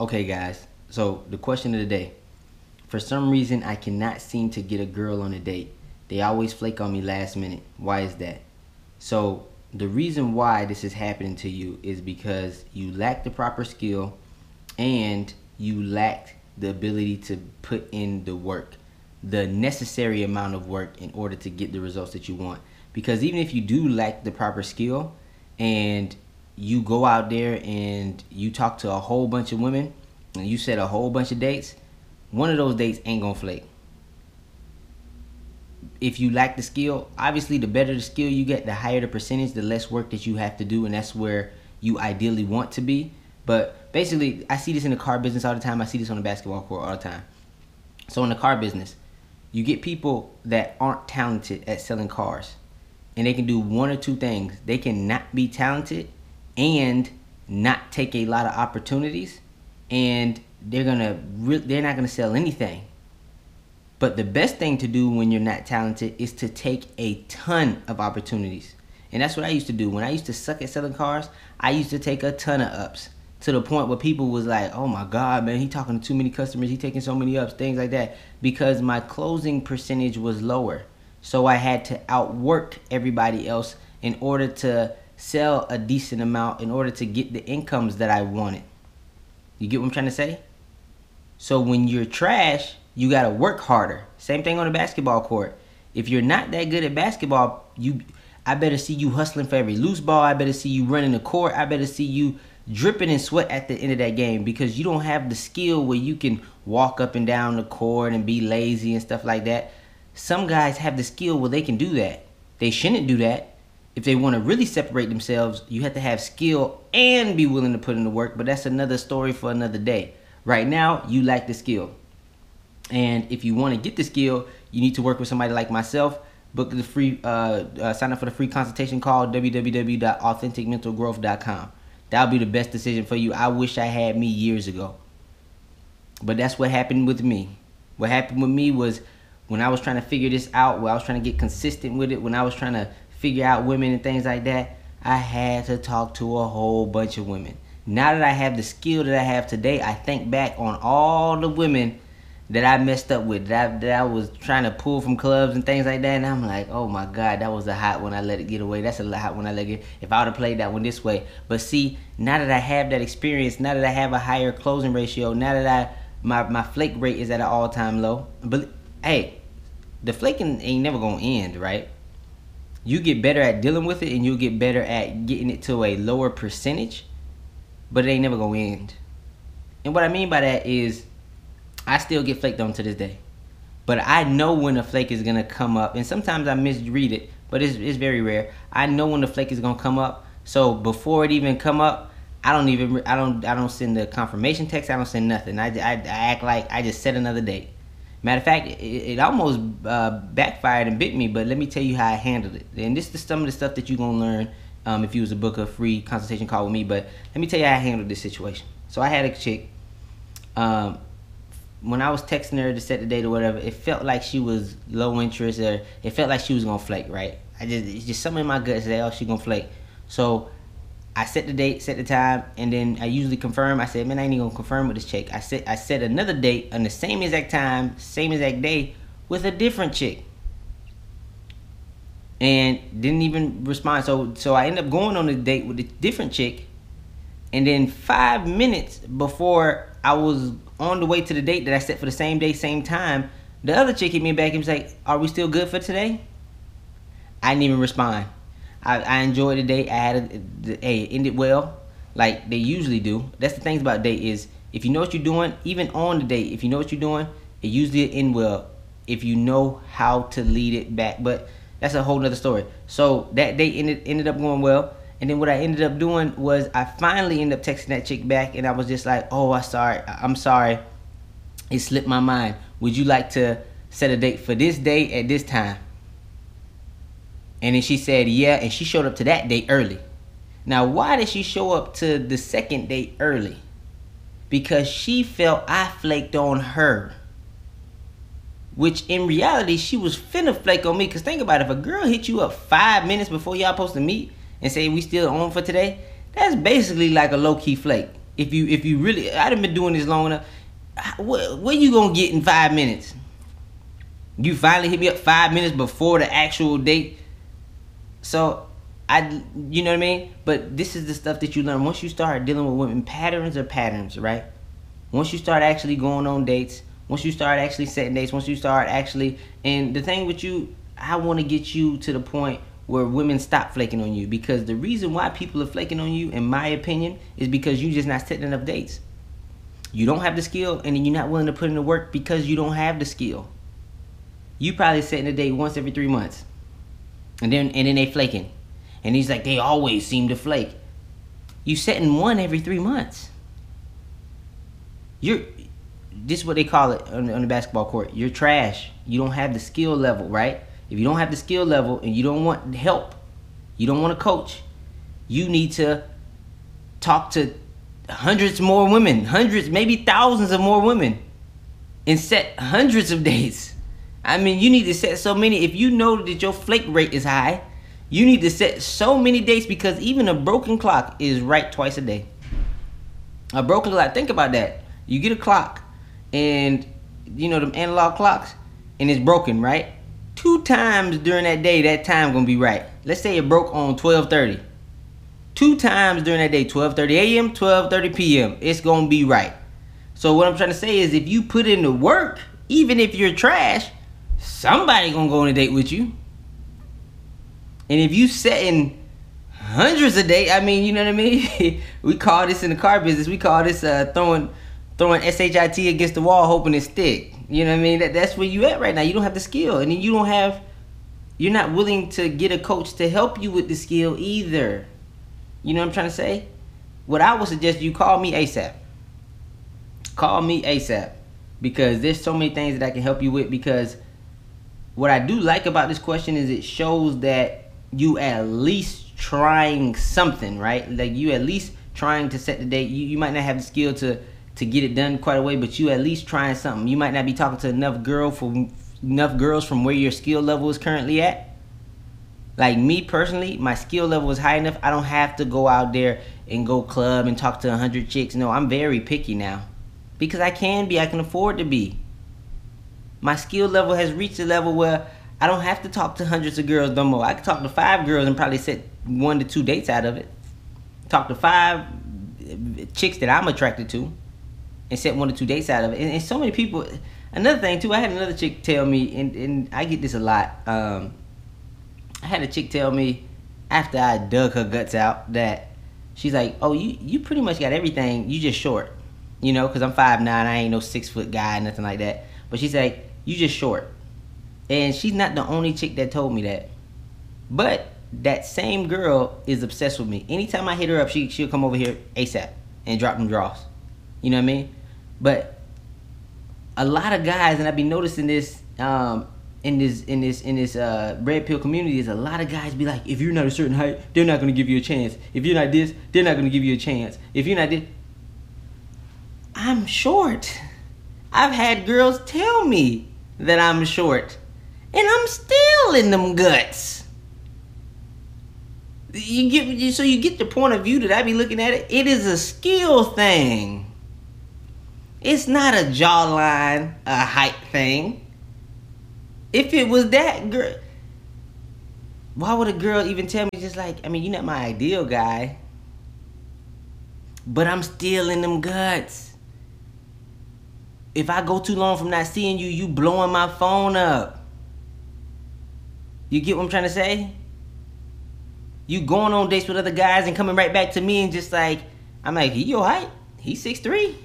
Okay, guys. So the question of the day. For some reason, I cannot seem to get a girl on a date. They always flake on me last minute. Why is that? So the reason why this is happening to you is because you lack the proper skill and you lack the ability to put in the work, the necessary amount of work in order to get the results that you want. Because even if you do lack the proper skill and you go out there and you talk to a whole bunch of women and you set a whole bunch of dates, one of those dates ain't gonna flake. If you lack the skill, obviously the better the skill you get, the higher the percentage, the less work that you have to do, and that's where you ideally want to be. But basically, I see this in the car business all the time. I see this on the basketball court all the time. So in the car business, you get people that aren't talented at selling cars, and they can do one or two things. They can not be talented and not take a lot of opportunities, and they're gonna re- they're not gonna sell anything. But the best thing to do when you're not talented is to take a ton of opportunities. And that's what I used to do. When I used to suck at selling cars, I used to take a ton of ups to the point where people was like, "Oh my god, man, he talking to too many customers, he taking so many ups, things like that." Because my closing percentage was lower. So I had to outwork everybody else in order to sell a decent amount in order to get the incomes that I wanted. You get what I'm trying to say? So when you're trash, you got to work harder. Same thing on the basketball court. If you're not that good at basketball, you I better see you hustling for every loose ball. I better see you running the court. I better see you dripping in sweat at the end of that game because you don't have the skill where you can walk up and down the court and be lazy and stuff like that. Some guys have the skill where they can do that. They shouldn't do that. If they want to really separate themselves, you have to have skill and be willing to put in the work, but that's another story for another day. Right now, you lack the skill. And if you want to get the skill, you need to work with somebody like myself. Book the free, uh, uh, sign up for the free consultation call www.authenticmentalgrowth.com. That'll be the best decision for you. I wish I had me years ago. But that's what happened with me. What happened with me was when I was trying to figure this out, when I was trying to get consistent with it, when I was trying to figure out women and things like that, I had to talk to a whole bunch of women. Now that I have the skill that I have today, I think back on all the women that I messed up with, that I, that I was trying to pull from clubs and things like that, and I'm like, oh my god, that was a hot one. I let it get away. That's a hot one. I let it. Get, if I would have played that one this way, but see, now that I have that experience, now that I have a higher closing ratio, now that I my my flake rate is at an all time low. But hey, the flaking ain't never gonna end, right? You get better at dealing with it, and you'll get better at getting it to a lower percentage, but it ain't never gonna end. And what I mean by that is I still get flaked on to this day. But I know when a flake is gonna come up, and sometimes I misread it, but it's, it's very rare. I know when the flake is gonna come up. So before it even come up, I don't even I don't I don't send the confirmation text. I don't send nothing. I, I, I act like I just set another date. Matter of fact, it, it almost uh, backfired and bit me. But let me tell you how I handled it. And this is some of the stuff that you're gonna learn um, if you was to book a free consultation call with me. But let me tell you how I handled this situation. So I had a chick. Um, when I was texting her to set the date or whatever, it felt like she was low interest or it felt like she was gonna flake, right? I just it's just something in my gut said, oh, she gonna flake. So I set the date, set the time, and then I usually confirm. I said, man, I ain't even gonna confirm with this chick. I set I set another date on the same exact time, same exact day with a different chick. And didn't even respond. So so I ended up going on a date with a different chick. And then five minutes before I was on the way to the date that I set for the same day, same time, the other chick hit me back and was like, Are we still good for today? I didn't even respond. I, I enjoyed the date. I had a, hey, it ended well, like they usually do. That's the things about date is if you know what you're doing, even on the date, if you know what you're doing, it usually end well if you know how to lead it back. But that's a whole nother story. So that date ended ended up going well. And then what I ended up doing was I finally ended up texting that chick back, and I was just like, "Oh, I'm sorry, I'm sorry, it slipped my mind. Would you like to set a date for this date at this time?" And then she said, "Yeah," and she showed up to that date early. Now, why did she show up to the second date early? Because she felt I flaked on her. Which in reality, she was finna flake on me. Cause think about it, if a girl hit you up five minutes before y'all supposed to meet, and say we still on for today, that's basically like a low key flake. If you if you really, I'd have been doing this long enough. What what you gonna get in five minutes? You finally hit me up five minutes before the actual date. So I, you know what I mean? But this is the stuff that you learn once you start dealing with women. Patterns are patterns, right? Once you start actually going on dates, once you start actually setting dates, once you start actually, and the thing with you, I want to get you to the point where women stop flaking on you because the reason why people are flaking on you, in my opinion, is because you just not setting enough dates. You don't have the skill, and then you're not willing to put in the work because you don't have the skill. You probably setting a date once every three months, and then and then they flaking, and he's like they always seem to flake. You setting one every three months. You're this is what they call it on, on the basketball court. You're trash. You don't have the skill level, right? If you don't have the skill level and you don't want help, you don't want a coach, you need to talk to hundreds more women, hundreds, maybe thousands of more women, and set hundreds of dates. I mean, you need to set so many. If you know that your flake rate is high, you need to set so many dates because even a broken clock is right twice a day. A broken clock, think about that. You get a clock and you know them analog clocks and it's broken, right? Two times during that day, that time gonna be right. Let's say it broke on 12:30. Two times during that day, 12:30 a.m., 12:30 p.m. It's gonna be right. So what I'm trying to say is, if you put in the work, even if you're trash, somebody gonna go on a date with you. And if you setting hundreds a day, I mean, you know what I mean? we call this in the car business, we call this uh, throwing throwing shit against the wall, hoping it stick. You know what I mean? That that's where you at right now. You don't have the skill, and then you don't have. You're not willing to get a coach to help you with the skill either. You know what I'm trying to say? What I would suggest you call me ASAP. Call me ASAP because there's so many things that I can help you with because what I do like about this question is it shows that you at least trying something, right? Like you at least trying to set the date. You, you might not have the skill to to get it done quite a way, but you at least trying something. You might not be talking to enough girl for enough girls from where your skill level is currently at. Like me personally, my skill level is high enough. I don't have to go out there and go club and talk to a hundred chicks. No, I'm very picky now because I can be. I can afford to be. My skill level has reached a level where I don't have to talk to hundreds of girls no more. I can talk to five girls and probably set one to two dates out of it. Talk to five chicks that I'm attracted to and set one to two dates out of it. And, and, so many people. Another thing too, I had another chick tell me, and, and I get this a lot. Um, I had a chick tell me after I dug her guts out that she's like, "Oh, you you pretty much got everything. You just short, you know, because I'm five nine. I ain't no six foot guy, nothing like that. But she's like, you just short." And she's not the only chick that told me that. But that same girl is obsessed with me. Anytime I hit her up, she she'll come over here ASAP and drop them draws. You know what I mean? But a lot of guys, and I've been noticing this um, in this in this in this uh, red pill community, is a lot of guys be like, if you're not a certain height, they're not gonna give you a chance. If you're not this, they're not gonna give you a chance. If you're not this, I'm short. I've had girls tell me that I'm short, and I'm still in them guts. You get so you get the point of view that I be looking at it. It is a skill thing. It's not a jawline, a height thing. If it was that girl, why would a girl even tell me just like, I mean, you're not my ideal guy, but I'm still in them guts. If I go too long from not seeing you, you blowing my phone up. You get what I'm trying to say? You going on dates with other guys and coming right back to me and just like, I'm like, he your height? He's six three.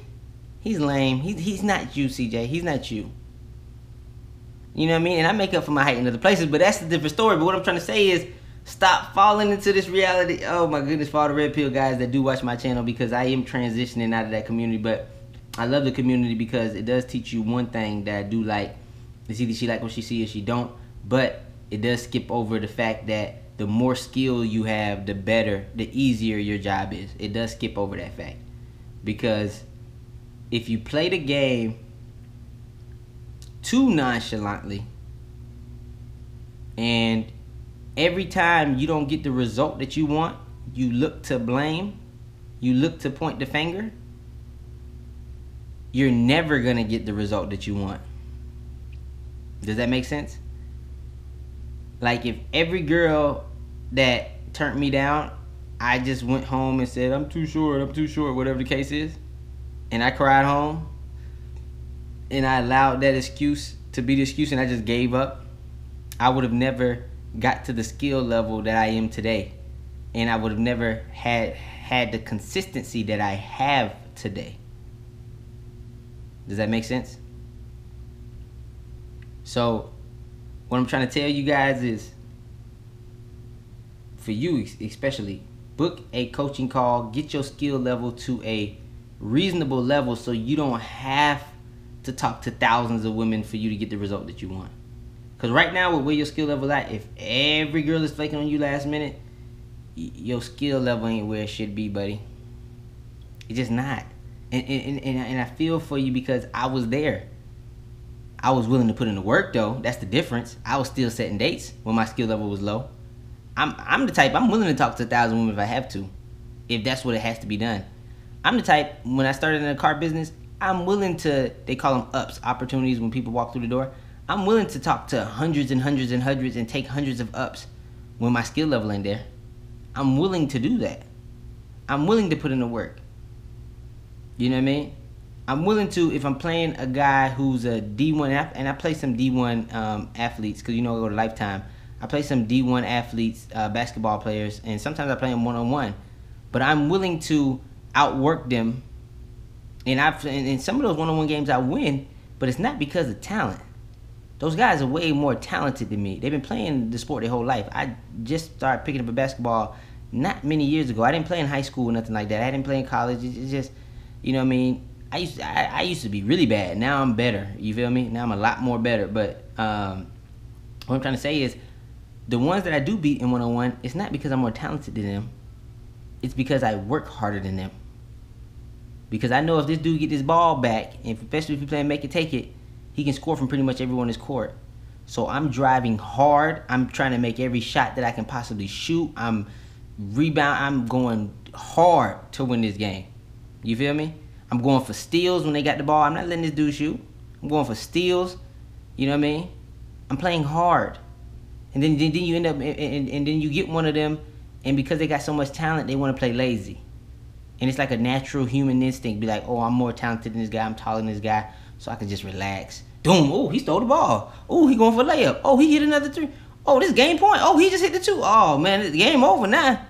He's lame. He's he's not you, CJ. He's not you. You know what I mean? And I make up for my height in other places, but that's a different story. But what I'm trying to say is stop falling into this reality. Oh my goodness, for all the red pill guys that do watch my channel because I am transitioning out of that community. But I love the community because it does teach you one thing that I do like. It's either she like what she see or she don't. But it does skip over the fact that the more skill you have, the better, the easier your job is. It does skip over that fact. Because if you play the game too nonchalantly and every time you don't get the result that you want, you look to blame, you look to point the finger, you're never gonna get the result that you want. Does that make sense? Like if every girl that turned me down, I just went home and said, I'm too short, I'm too short, whatever the case is, and I cried home, and I allowed that excuse to be the excuse and I just gave up, I would have never got to the skill level that I am today. And I would have never had had the consistency that I have today. Does that make sense? So, what I'm trying to tell you guys is for you especially, book a coaching call, get your skill level to a reasonable level so you don't have to talk to thousands of women for you to get the result that you want. Because right now, with where your skill level at, if every girl is flaking on you last minute, your skill level ain't where it should be, buddy. It's just not. And, and, and, and I feel for you because I was there. I was willing to put in the work though. That's the difference. I was still setting dates when my skill level was low. I'm I'm the type I'm willing to talk to a thousand women if I have to, if that's what it has to be done. I'm the type when I started in the car business, I'm willing to they call them ups, opportunities when people walk through the door. I'm willing to talk to hundreds and hundreds and hundreds and take hundreds of ups when my skill level ain't there. I'm willing to do that. I'm willing to put in the work. You know what I mean? I'm willing to if I'm playing a guy who's a D1 and I play some D1 um, athletes because you know I go to Lifetime. I play some D1 athletes, uh, basketball players, and sometimes I play them one on one. But I'm willing to outwork them, and I've in some of those one on one games I win, but it's not because of talent. Those guys are way more talented than me. They've been playing the sport their whole life. I just started picking up a basketball not many years ago. I didn't play in high school or nothing like that. I didn't play in college. It's just, you know what I mean? I used to, I, I used to be really bad. Now I'm better. You feel me? Now I'm a lot more better. But um, what I'm trying to say is, the ones that I do beat in one on one, it's not because I'm more talented than them. It's because I work harder than them. Because I know if this dude get this ball back, and especially if you play make it take it, he can score from pretty much everyone in his court. So I'm driving hard. I'm trying to make every shot that I can possibly shoot. I'm rebound. I'm going hard to win this game. You feel me? I'm going for steals when they got the ball. I'm not letting this dude shoot. I'm going for steals. You know what I mean? I'm playing hard. And then, then, then you end up, and, and, and then you get one of them, and because they got so much talent, they want to play lazy. And it's like a natural human instinct. Be like, oh, I'm more talented than this guy. I'm taller than this guy so I can just relax. Boom! Oh, he stole the ball. Oh, he going for layup. Oh, he hit another three. Oh, this game point. Oh, he just hit the two. Oh man, it's game over now.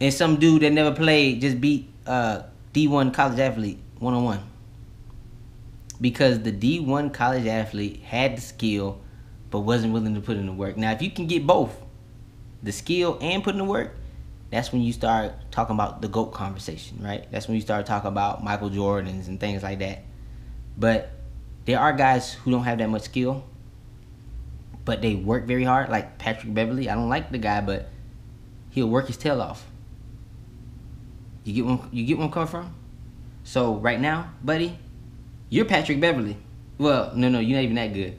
And some dude that never played just beat uh, D1 college athlete one on one. Because the D1 college athlete had the skill, but wasn't willing to put in the work. Now, if you can get both, the skill and put in the work, that's when you start talking about the GOAT conversation, right? That's when you start talking about Michael Jordans and things like that. But there are guys who don't have that much skill, but they work very hard. Like Patrick Beverley, I don't like the guy, but he'll work his tail off. You get one. You get one come from. So right now, buddy, you're Patrick Beverley. Well, no, no, you're not even that good.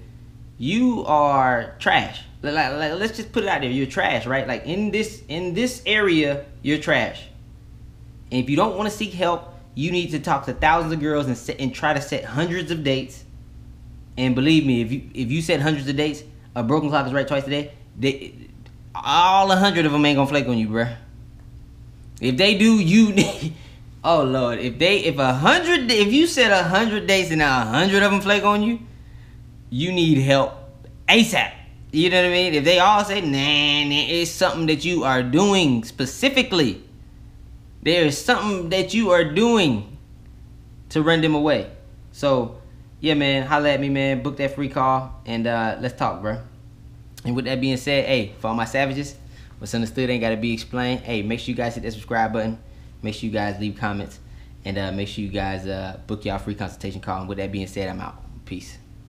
You are trash. Like, like, let's just put it out there. You're trash, right? Like in this in this area, you're trash. And if you don't want to seek help, you need to talk to thousands of girls and set, and try to set hundreds of dates. And believe me, if you if you set hundreds of dates, a broken clock is right twice a day. They, all a hundred of them ain't gonna flake on you, bruh. If they do, you need. Oh Lord, if they if a hundred if you set a hundred dates and now a hundred of them flake on you, you need help ASAP. You know what I mean? If they all say, nah, nah it's something that you are doing specifically there is something that you are doing to run them away. So, yeah, man, holla at me, man. Book that free call and uh, let's talk, bro. And with that being said, hey, for all my savages, what's understood ain't gotta be explained. Hey, make sure you guys hit that subscribe button. Make sure you guys leave comments and uh, make sure you guys uh, book y'all free consultation call. And with that being said, I'm out. Peace.